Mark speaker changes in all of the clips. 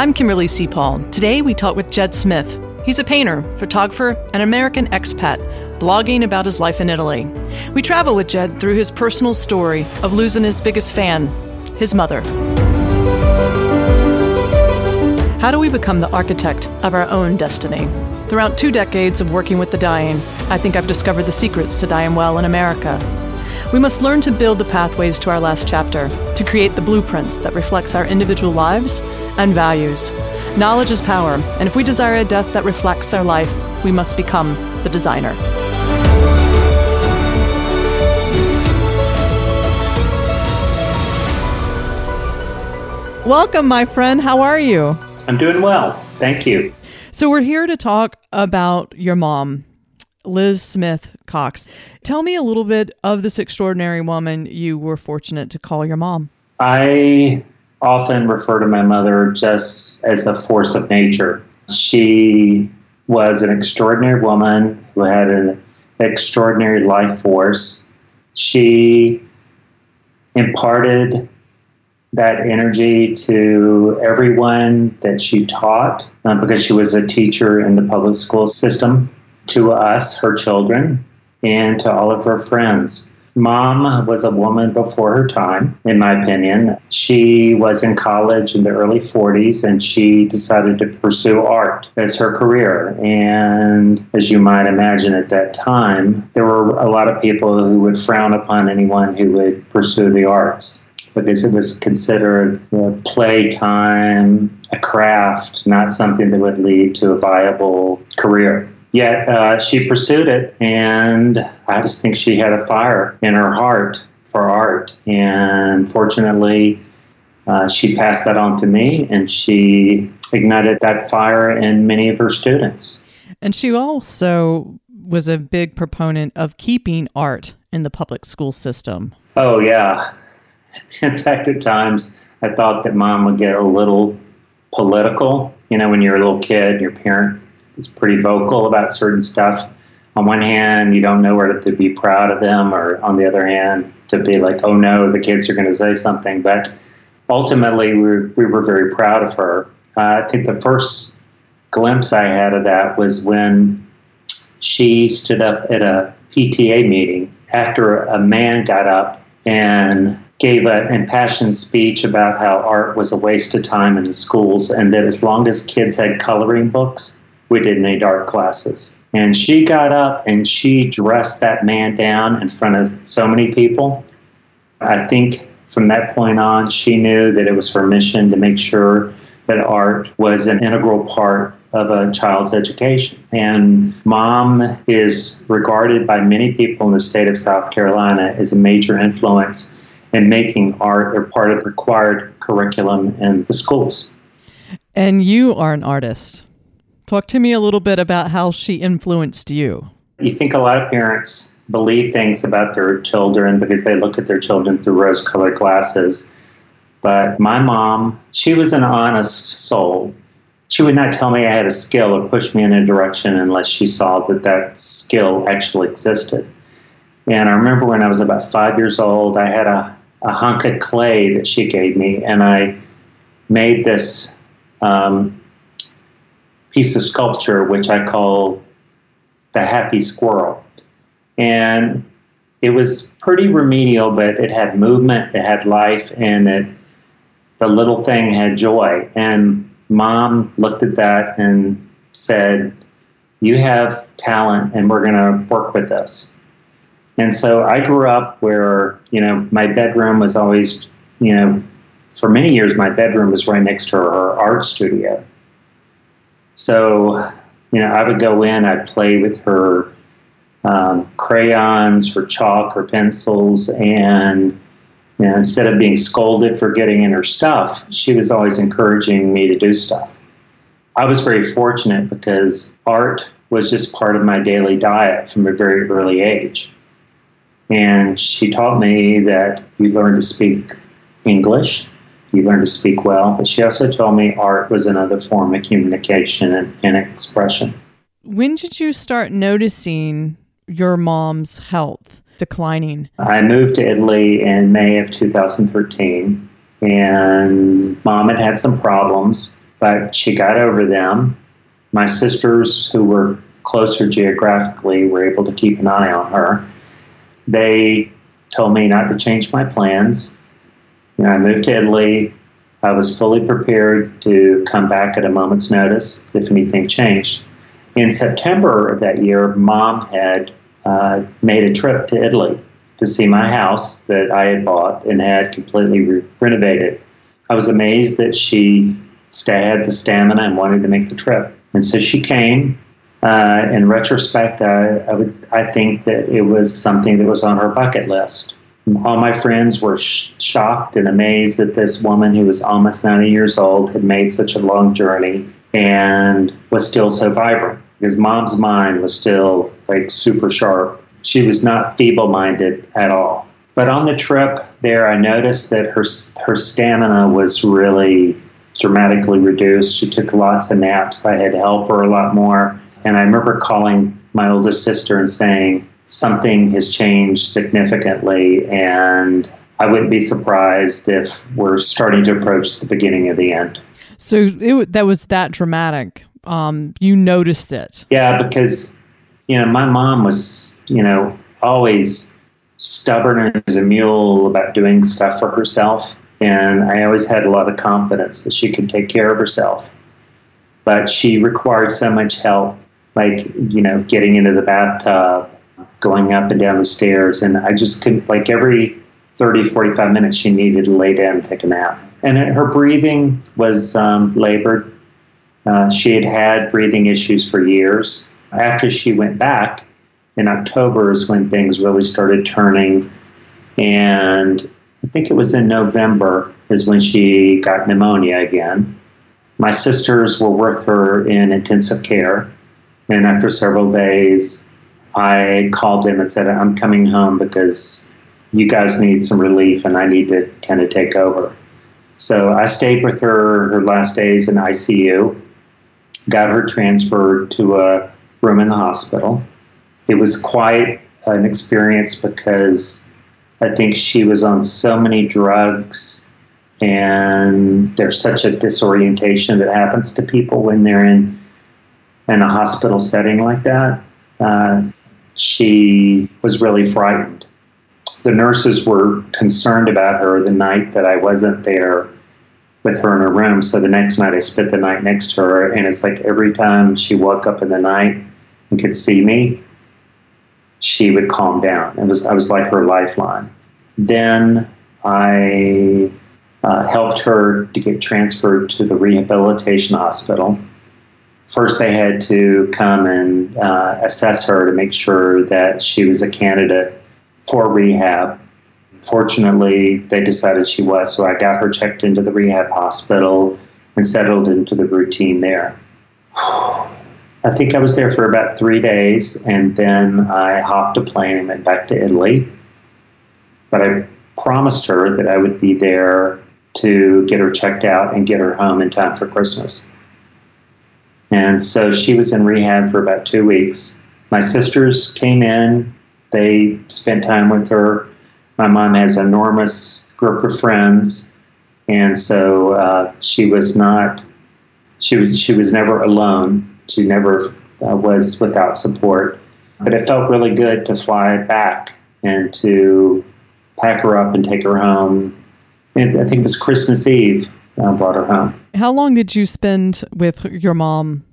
Speaker 1: I'm Kimberly C. Paul. Today we talk with Jed Smith. He's a painter, photographer, and American expat, blogging about his life in Italy. We travel with Jed through his personal story of losing his biggest fan, his mother. How do we become the architect of our own destiny? Throughout two decades of working with the dying, I think I've discovered the secrets to dying well in America. We must learn to build the pathways to our last chapter, to create the blueprints that reflects our individual lives and values. Knowledge is power, and if we desire a death that reflects our life, we must become the designer. Welcome, my friend. How are you?
Speaker 2: I'm doing well. Thank you.
Speaker 1: So, we're here to talk about your mom, Liz Smith Cox. Tell me a little bit of this extraordinary woman you were fortunate to call your mom.
Speaker 2: I often refer to my mother just as a force of nature. She was an extraordinary woman who had an extraordinary life force. She imparted that energy to everyone that she taught um, because she was a teacher in the public school system, to us, her children, and to all of her friends. Mom was a woman before her time, in my opinion. She was in college in the early 40s and she decided to pursue art as her career. And as you might imagine at that time, there were a lot of people who would frown upon anyone who would pursue the arts because it was considered a playtime, a craft, not something that would lead to a viable career. Yet uh, she pursued it, and I just think she had a fire in her heart for art. And fortunately, uh, she passed that on to me, and she ignited that fire in many of her students.
Speaker 1: And she also was a big proponent of keeping art in the public school system.
Speaker 2: Oh, yeah. In fact, at times I thought that mom would get a little political. You know, when you're a little kid, your parent is pretty vocal about certain stuff. On one hand, you don't know whether to be proud of them, or on the other hand, to be like, oh no, the kids are going to say something. But ultimately, we we were very proud of her. Uh, I think the first glimpse I had of that was when she stood up at a PTA meeting after a man got up and gave an impassioned speech about how art was a waste of time in the schools and that as long as kids had coloring books, we didn't need art classes. And she got up and she dressed that man down in front of so many people. I think from that point on, she knew that it was her mission to make sure that art was an integral part of a child's education. And mom is regarded by many people in the state of South Carolina as a major influence in making art a part of the required curriculum in the schools.
Speaker 1: And you are an artist. Talk to me a little bit about how she influenced you.
Speaker 2: You think a lot of parents believe things about their children because they look at their children through rose colored glasses. But my mom, she was an honest soul. She would not tell me I had a skill or push me in a direction unless she saw that that skill actually existed. And I remember when I was about five years old, I had a a hunk of clay that she gave me, and I made this um, piece of sculpture, which I call the Happy Squirrel. And it was pretty remedial, but it had movement, it had life, and it the little thing had joy. And mom looked at that and said, You have talent, and we're going to work with this. And so I grew up where, you know, my bedroom was always, you know, for many years, my bedroom was right next to her art studio. So, you know, I would go in, I'd play with her um, crayons, her chalk, her pencils, and you know, instead of being scolded for getting in her stuff, she was always encouraging me to do stuff. I was very fortunate because art was just part of my daily diet from a very early age. And she taught me that you learn to speak English, you learn to speak well, but she also told me art was another form of communication and, and expression.
Speaker 1: When did you start noticing your mom's health declining?
Speaker 2: I moved to Italy in May of 2013, and mom had had some problems. but she got over them. My sisters, who were closer geographically, were able to keep an eye on her. They told me not to change my plans. I moved to Italy. I was fully prepared to come back at a moment's notice if anything changed. In September of that year, mom had uh, made a trip to Italy to see my house that I had bought and had completely re- renovated. I was amazed that she had the stamina and wanted to make the trip. And so she came. Uh, in retrospect, I, I, would, I think that it was something that was on her bucket list. All my friends were sh- shocked and amazed that this woman who was almost 90 years old had made such a long journey and was still so vibrant. Because mom's mind was still like super sharp. She was not feeble minded at all. But on the trip there, I noticed that her her stamina was really dramatically reduced. She took lots of naps. I had to help her a lot more. And I remember calling my oldest sister and saying, something has changed significantly. And I wouldn't be surprised if we're starting to approach the beginning of the end.
Speaker 1: So it, that was that dramatic. Um, you noticed it.
Speaker 2: Yeah, because, you know, my mom was, you know, always stubborn as a mule about doing stuff for herself. And I always had a lot of confidence that she could take care of herself. But she required so much help, like, you know, getting into the bathtub, going up and down the stairs. And I just couldn't, like, every 30, 45 minutes, she needed to lay down and take a nap. And her breathing was um, labored. Uh, she had had breathing issues for years. After she went back in October, is when things really started turning. And I think it was in November is when she got pneumonia again. My sisters were with her in intensive care. And after several days, I called them and said, I'm coming home because you guys need some relief and I need to kind of take over. So I stayed with her her last days in ICU, got her transferred to a room in the hospital. It was quite an experience because I think she was on so many drugs, and there's such a disorientation that happens to people when they're in in a hospital setting like that. Uh, she was really frightened. The nurses were concerned about her the night that I wasn't there with her in her room. So the next night I spent the night next to her, and it's like every time she woke up in the night and could see me, she would calm down. It was I was like her lifeline. Then I uh, helped her to get transferred to the rehabilitation hospital. First, they had to come and uh, assess her to make sure that she was a candidate for rehab. Fortunately, they decided she was, so I got her checked into the rehab hospital and settled into the routine there. I think I was there for about three days, and then I hopped a plane and went back to Italy. But I promised her that I would be there to get her checked out and get her home in time for Christmas. And so she was in rehab for about two weeks. My sisters came in, they spent time with her. My mom has an enormous group of friends, and so uh, she was not. She was she was never alone she never uh, was without support. But it felt really good to fly back and to pack her up and take her home. And I think it was Christmas Eve. I brought her home.
Speaker 1: How long did you spend with your mom?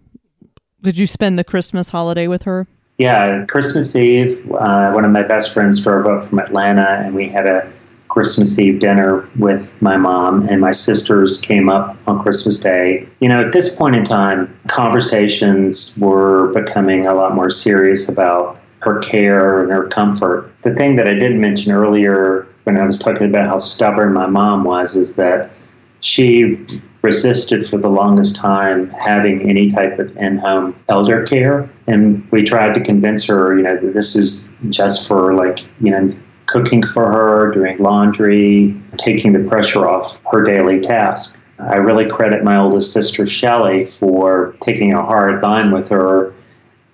Speaker 1: Did you spend the Christmas holiday with her?
Speaker 2: Yeah, Christmas Eve. Uh, one of my best friends drove up from Atlanta, and we had a Christmas Eve dinner with my mom, and my sisters came up on Christmas Day. You know, at this point in time, conversations were becoming a lot more serious about her care and her comfort. The thing that I didn't mention earlier when I was talking about how stubborn my mom was is that she resisted for the longest time having any type of in-home elder care and we tried to convince her you know this is just for like you know cooking for her, doing laundry, taking the pressure off her daily task. I really credit my oldest sister, Shelley, for taking a hard line with her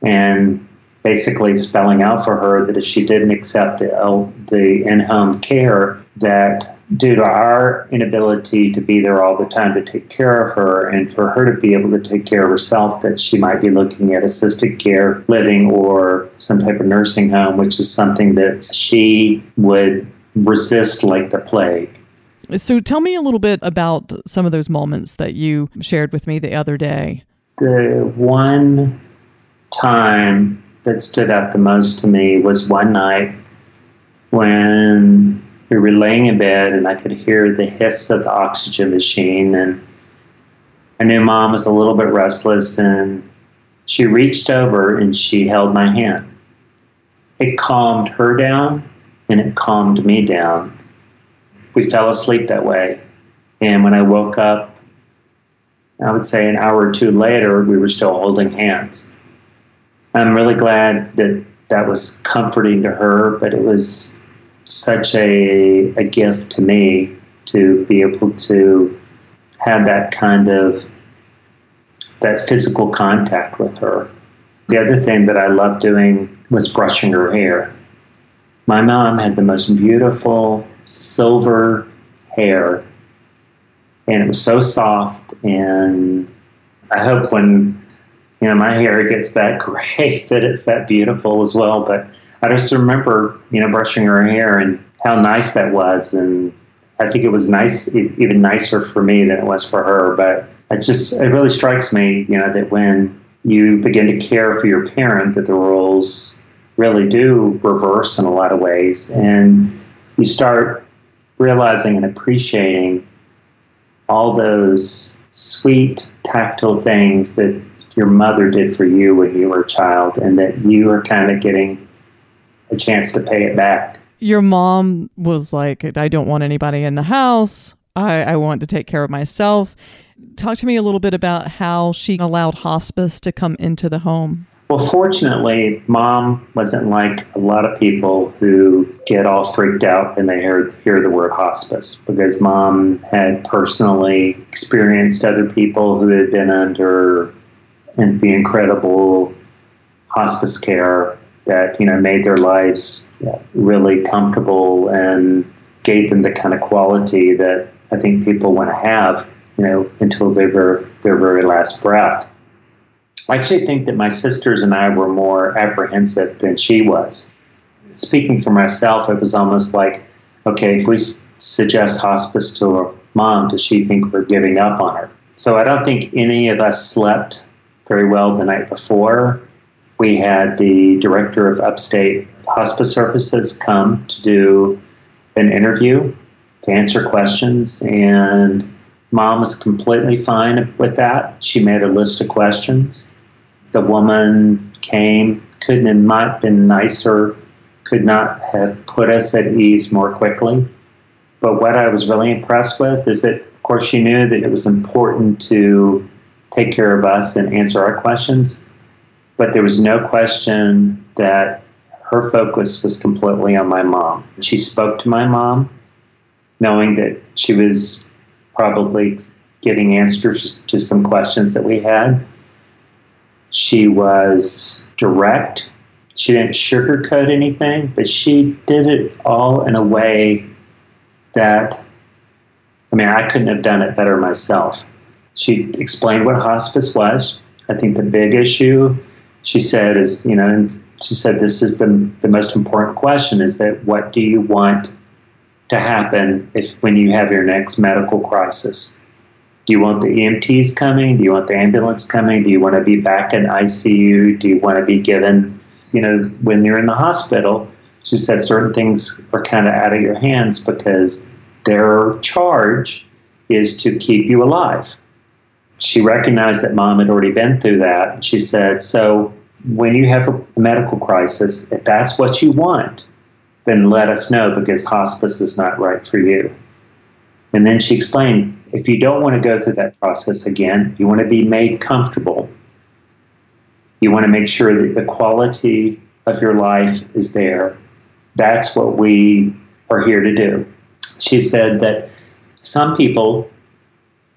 Speaker 2: and basically spelling out for her that if she didn't accept the, the in-home care, that due to our inability to be there all the time to take care of her and for her to be able to take care of herself that she might be looking at assisted care living or some type of nursing home which is something that she would resist like the plague.
Speaker 1: So tell me a little bit about some of those moments that you shared with me the other day.
Speaker 2: The one time that stood out the most to me was one night when we were laying in bed and I could hear the hiss of the oxygen machine and I knew mom was a little bit restless and she reached over and she held my hand. It calmed her down and it calmed me down. We fell asleep that way. And when I woke up, I would say an hour or two later, we were still holding hands. I'm really glad that that was comforting to her, but it was such a, a gift to me to be able to have that kind of that physical contact with her. The other thing that I loved doing was brushing her hair. My mom had the most beautiful silver hair, and it was so soft. And I hope when you know my hair gets that gray that it's that beautiful as well. But I just remember, you know, brushing her hair and how nice that was. And I think it was nice, even nicer for me than it was for her. But it just, it really strikes me, you know, that when you begin to care for your parent, that the roles really do reverse in a lot of ways. And you start realizing and appreciating all those sweet, tactile things that your mother did for you when you were a child, and that you are kind of getting a chance to pay it back.
Speaker 1: Your mom was like, I don't want anybody in the house. I, I want to take care of myself. Talk to me a little bit about how she allowed hospice to come into the home.
Speaker 2: Well, fortunately, mom wasn't like a lot of people who get all freaked out when they hear, hear the word hospice because mom had personally experienced other people who had been under the incredible hospice care that you know made their lives really comfortable and gave them the kind of quality that I think people want to have, you know, until their very, their very last breath. I actually think that my sisters and I were more apprehensive than she was. Speaking for myself, it was almost like, okay, if we suggest hospice to her mom, does she think we're giving up on her? So I don't think any of us slept very well the night before we had the director of upstate hospice services come to do an interview to answer questions and mom was completely fine with that. She made a list of questions. The woman came couldn't have not been nicer could not have put us at ease more quickly. But what i was really impressed with is that of course she knew that it was important to take care of us and answer our questions but there was no question that her focus was completely on my mom. She spoke to my mom, knowing that she was probably getting answers to some questions that we had. She was direct. She didn't sugarcoat anything, but she did it all in a way that, I mean, I couldn't have done it better myself. She explained what hospice was. I think the big issue she said is, you know, and she said this is the, the most important question is that what do you want to happen if when you have your next medical crisis? Do you want the EMTs coming? Do you want the ambulance coming? Do you want to be back in ICU? Do you want to be given, you know, when you're in the hospital? She said certain things are kind of out of your hands because their charge is to keep you alive she recognized that mom had already been through that. She said, So when you have a medical crisis, if that's what you want, then let us know because hospice is not right for you. And then she explained if you don't want to go through that process again, you want to be made comfortable. You want to make sure that the quality of your life is there. That's what we are here to do. She said that some people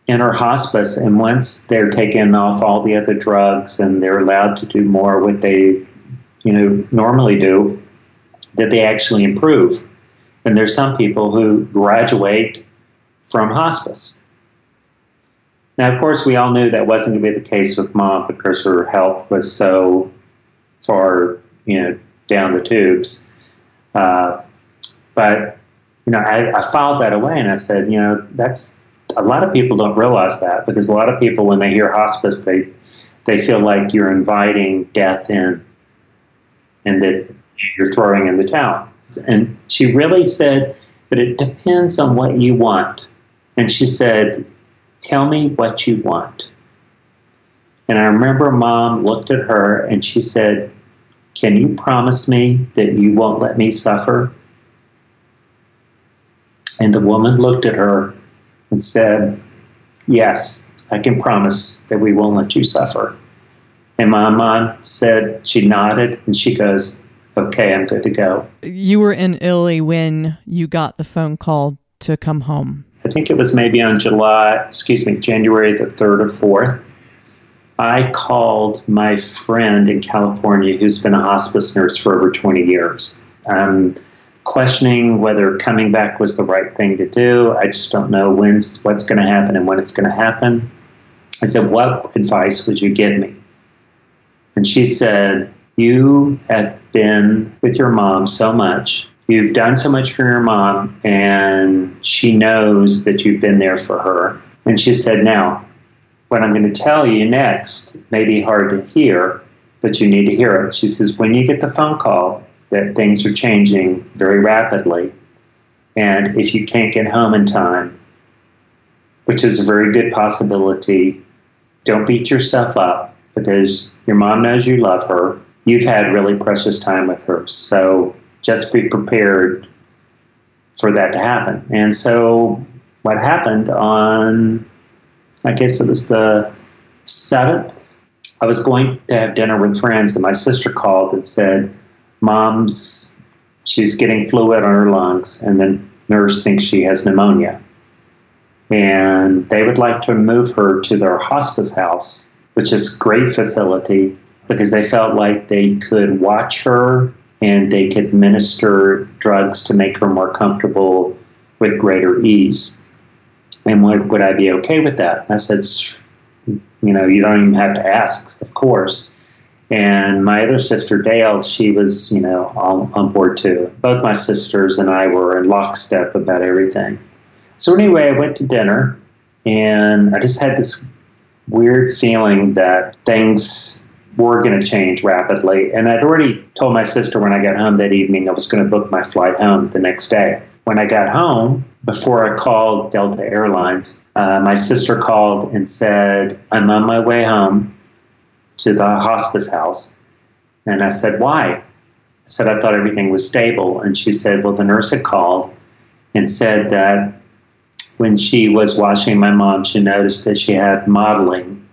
Speaker 2: enter hospice, and once they're taken off all the other drugs and they're allowed to do more what they, you know, normally do, that they actually improve. And there's some people who graduate from hospice. Now, of course, we all knew that wasn't going to be the case with mom because her health was so far, you know, down the tubes. Uh, but you know, I, I filed that away and I said, you know, that's a lot of people don't realize that because a lot of people, when they hear hospice, they they feel like you're inviting death in, and that you're throwing in the towel. And she really said, but it depends on what you want. And she said, tell me what you want. And I remember mom looked at her and she said, Can you promise me that you won't let me suffer? And the woman looked at her and said, Yes, I can promise that we won't let you suffer. And my mom said, she nodded and she goes, Okay, I'm good to go.
Speaker 1: You were in Italy when you got the phone call to come home.
Speaker 2: I think it was maybe on July, excuse me, January the 3rd or 4th. I called my friend in California who's been a hospice nurse for over 20 years. Um, questioning whether coming back was the right thing to do. I just don't know when's what's going to happen and when it's going to happen. I said, "What advice would you give me?" And she said, "You have been with your mom so much. You've done so much for your mom, and she knows that you've been there for her." And she said, "Now, what I'm going to tell you next may be hard to hear, but you need to hear it." She says, "When you get the phone call, that things are changing very rapidly. And if you can't get home in time, which is a very good possibility, don't beat yourself up because your mom knows you love her. You've had really precious time with her. So just be prepared for that to happen. And so what happened on, I guess it was the 7th, I was going to have dinner with friends, and my sister called and said, mom's she's getting fluid on her lungs, and the nurse thinks she has pneumonia. And they would like to move her to their hospice house, which is a great facility because they felt like they could watch her and they could administer drugs to make her more comfortable with greater ease. And would, would I be okay with that? I said, you know, you don't even have to ask, of course. And my other sister, Dale, she was, you know, on, on board too. Both my sisters and I were in lockstep about everything. So, anyway, I went to dinner and I just had this weird feeling that things were going to change rapidly. And I'd already told my sister when I got home that evening I was going to book my flight home the next day. When I got home, before I called Delta Airlines, uh, my sister called and said, I'm on my way home to the hospice house. And I said, Why? I said, I thought everything was stable. And she said, Well, the nurse had called and said that when she was washing my mom, she noticed that she had mottling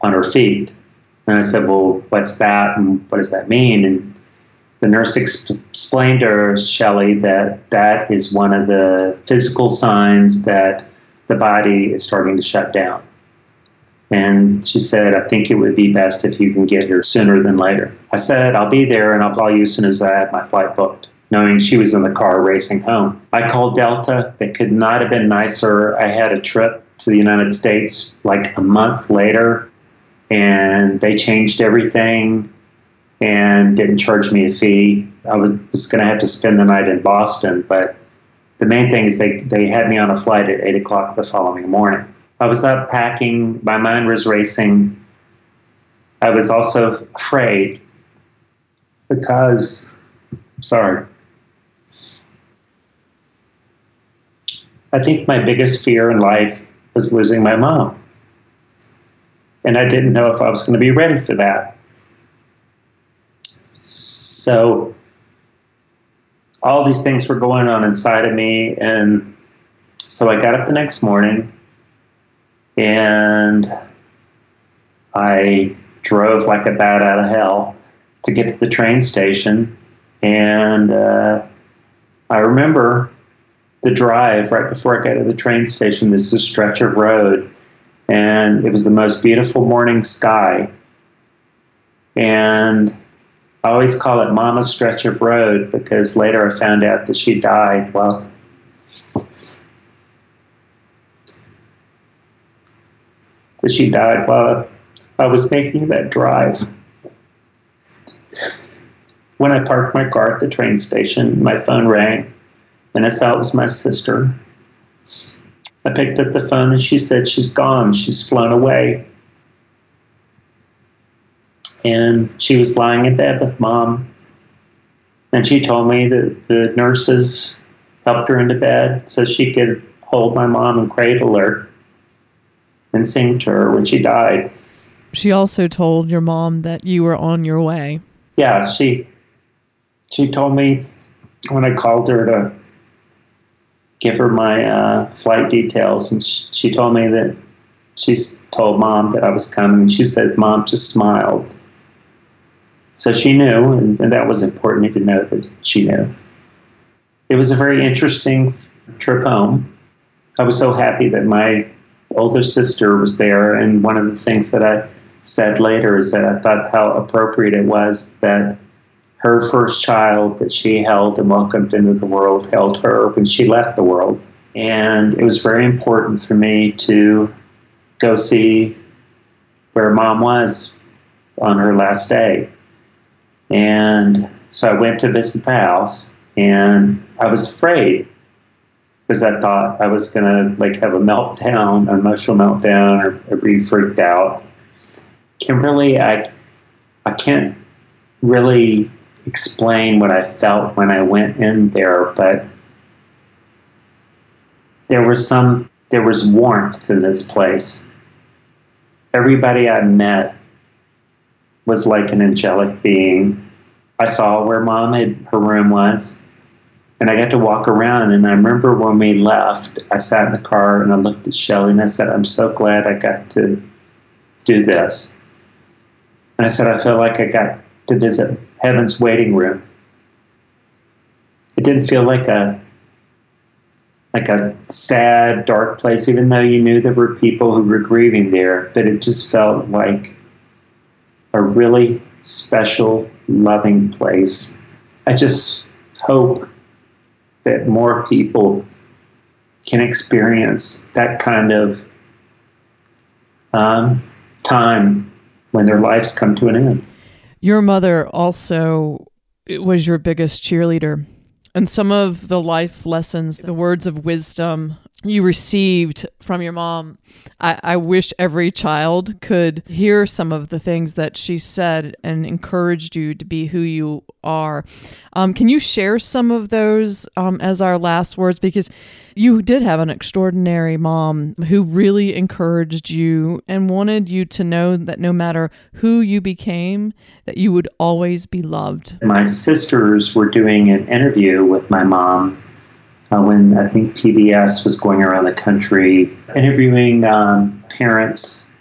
Speaker 2: on her feet. And I said, Well, what's that? And what does that mean? And the nurse ex- explained to her, Shelley, that that is one of the physical signs that the body is starting to shut down. And she said, I think it would be best if you can get here sooner than later. I said, I'll be there and I'll call you as soon as I have my flight booked, knowing she was in the car racing home. I called Delta. They could not have been nicer. I had a trip to the United States like a month later, and they changed everything and didn't charge me a fee. I was, was going to have to spend the night in Boston, but the main thing is they, they had me on a flight at 8 o'clock the following morning. I was up packing, my mind was racing. I was also afraid because, sorry, I think my biggest fear in life was losing my mom. And I didn't know if I was going to be ready for that. So, all these things were going on inside of me. And so I got up the next morning and I drove like a bat out of hell to get to the train station. And uh, I remember the drive right before I got to the train station. This stretch of road, and it was the most beautiful morning sky. And I always call it Mama's Stretch of Road because later I found out that she died while that she died while I was making that drive. When I parked my car at the train station, my phone rang, and I saw it was my sister. I picked up the phone and she said she's gone. She's flown away. And she was lying in bed with mom. And she told me that the nurses helped her into bed so she could hold my mom and cradle her and sing to her when she died.
Speaker 1: She also told your mom that you were on your way.
Speaker 2: Yeah, she she told me when I called her to give her my uh, flight details, and she, she told me that she told mom that I was coming. She said mom just smiled. So she knew, and, and that was important to know that she knew. It was a very interesting trip home. I was so happy that my older sister was there, and one of the things that I said later is that I thought how appropriate it was that her first child that she held and welcomed into the world held her when she left the world. And it was very important for me to go see where mom was on her last day. And so I went to visit the house and I was afraid because I thought I was gonna like have a meltdown, an emotional meltdown, or, or be freaked out. Kimberly, I I can't really explain what I felt when I went in there, but there was some there was warmth in this place. Everybody I met was like an angelic being. I saw where mom had her room was, and I got to walk around. And I remember when we left, I sat in the car and I looked at Shelley and I said, "I'm so glad I got to do this." And I said, "I feel like I got to visit heaven's waiting room. It didn't feel like a like a sad, dark place, even though you knew there were people who were grieving there, but it just felt like a really special, loving place. I just hope that more people can experience that kind of um, time when their lives come to an end.
Speaker 1: Your mother also was your biggest cheerleader. And some of the life lessons, the words of wisdom you received from your mom, I, I, wish every child could hear some of the things that she said and encouraged you to be who you are. Um, can you share some of those um, as our last words? Because you did have an extraordinary mom who really encouraged you and wanted you to know that no matter who you became, that you would always be loved.
Speaker 2: My sisters were doing an interview with my mom uh, when I think PBS was going around the country interviewing um, parents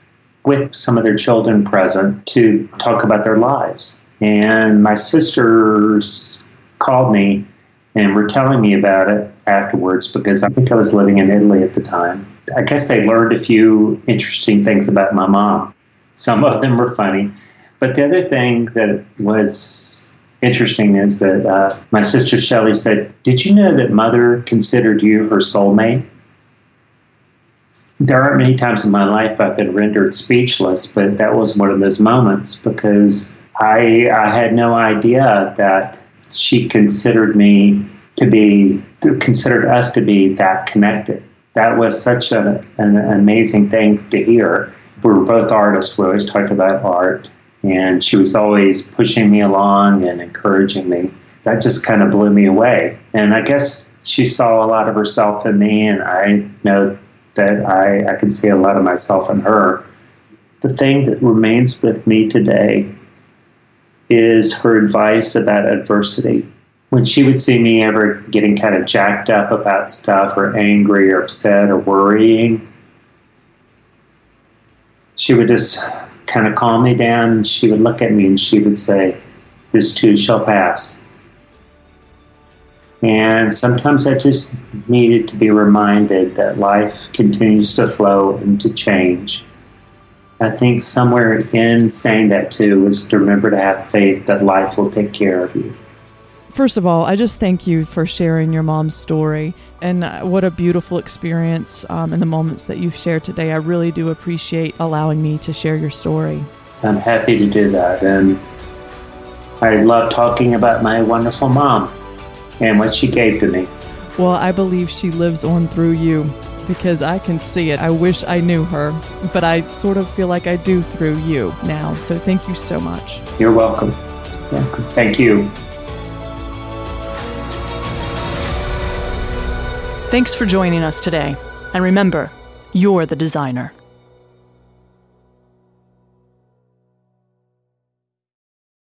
Speaker 2: with some of their children present to talk about their lives. And my sisters called me and were telling me about it afterwards because I think I was living in Italy at the time. I guess they learned a few interesting things about my mom. Some of them were funny. But the other thing that was interesting is that uh, my sister Shelley said, Did you know that mother considered you her soulmate? There aren't many times in my life I've been rendered speechless, but that was one of those moments because I, I had no idea that she considered me to be considered us to be that connected. That was such a, an amazing thing to hear. We were both artists. We always talked about art, and she was always pushing me along and encouraging me. That just kind of blew me away. And I guess she saw a lot of herself in me, and I know that I, I can see a lot of myself in her. The thing that remains with me today is her advice about adversity. When she would see me ever getting kind of jacked up about stuff or angry or upset or worrying, she would just kind of calm me down and she would look at me and she would say, This too shall pass. And sometimes I just needed to be reminded that life continues to flow and to change I think somewhere in saying that too is to remember to have faith that life will take care of you.
Speaker 1: First of all, I just thank you for sharing your mom's story and uh, what a beautiful experience um, in the moments that you've shared today. I really do appreciate allowing me to share your story.
Speaker 2: I'm happy to do that. And I love talking about my wonderful mom and what she gave to me.
Speaker 1: Well, I believe she lives on through you because I can see it. I wish I knew her, but I sort of feel like I do through you now. So thank you so much.
Speaker 2: You're welcome. Thank you.
Speaker 1: Thanks for joining us today. And remember, you're the designer.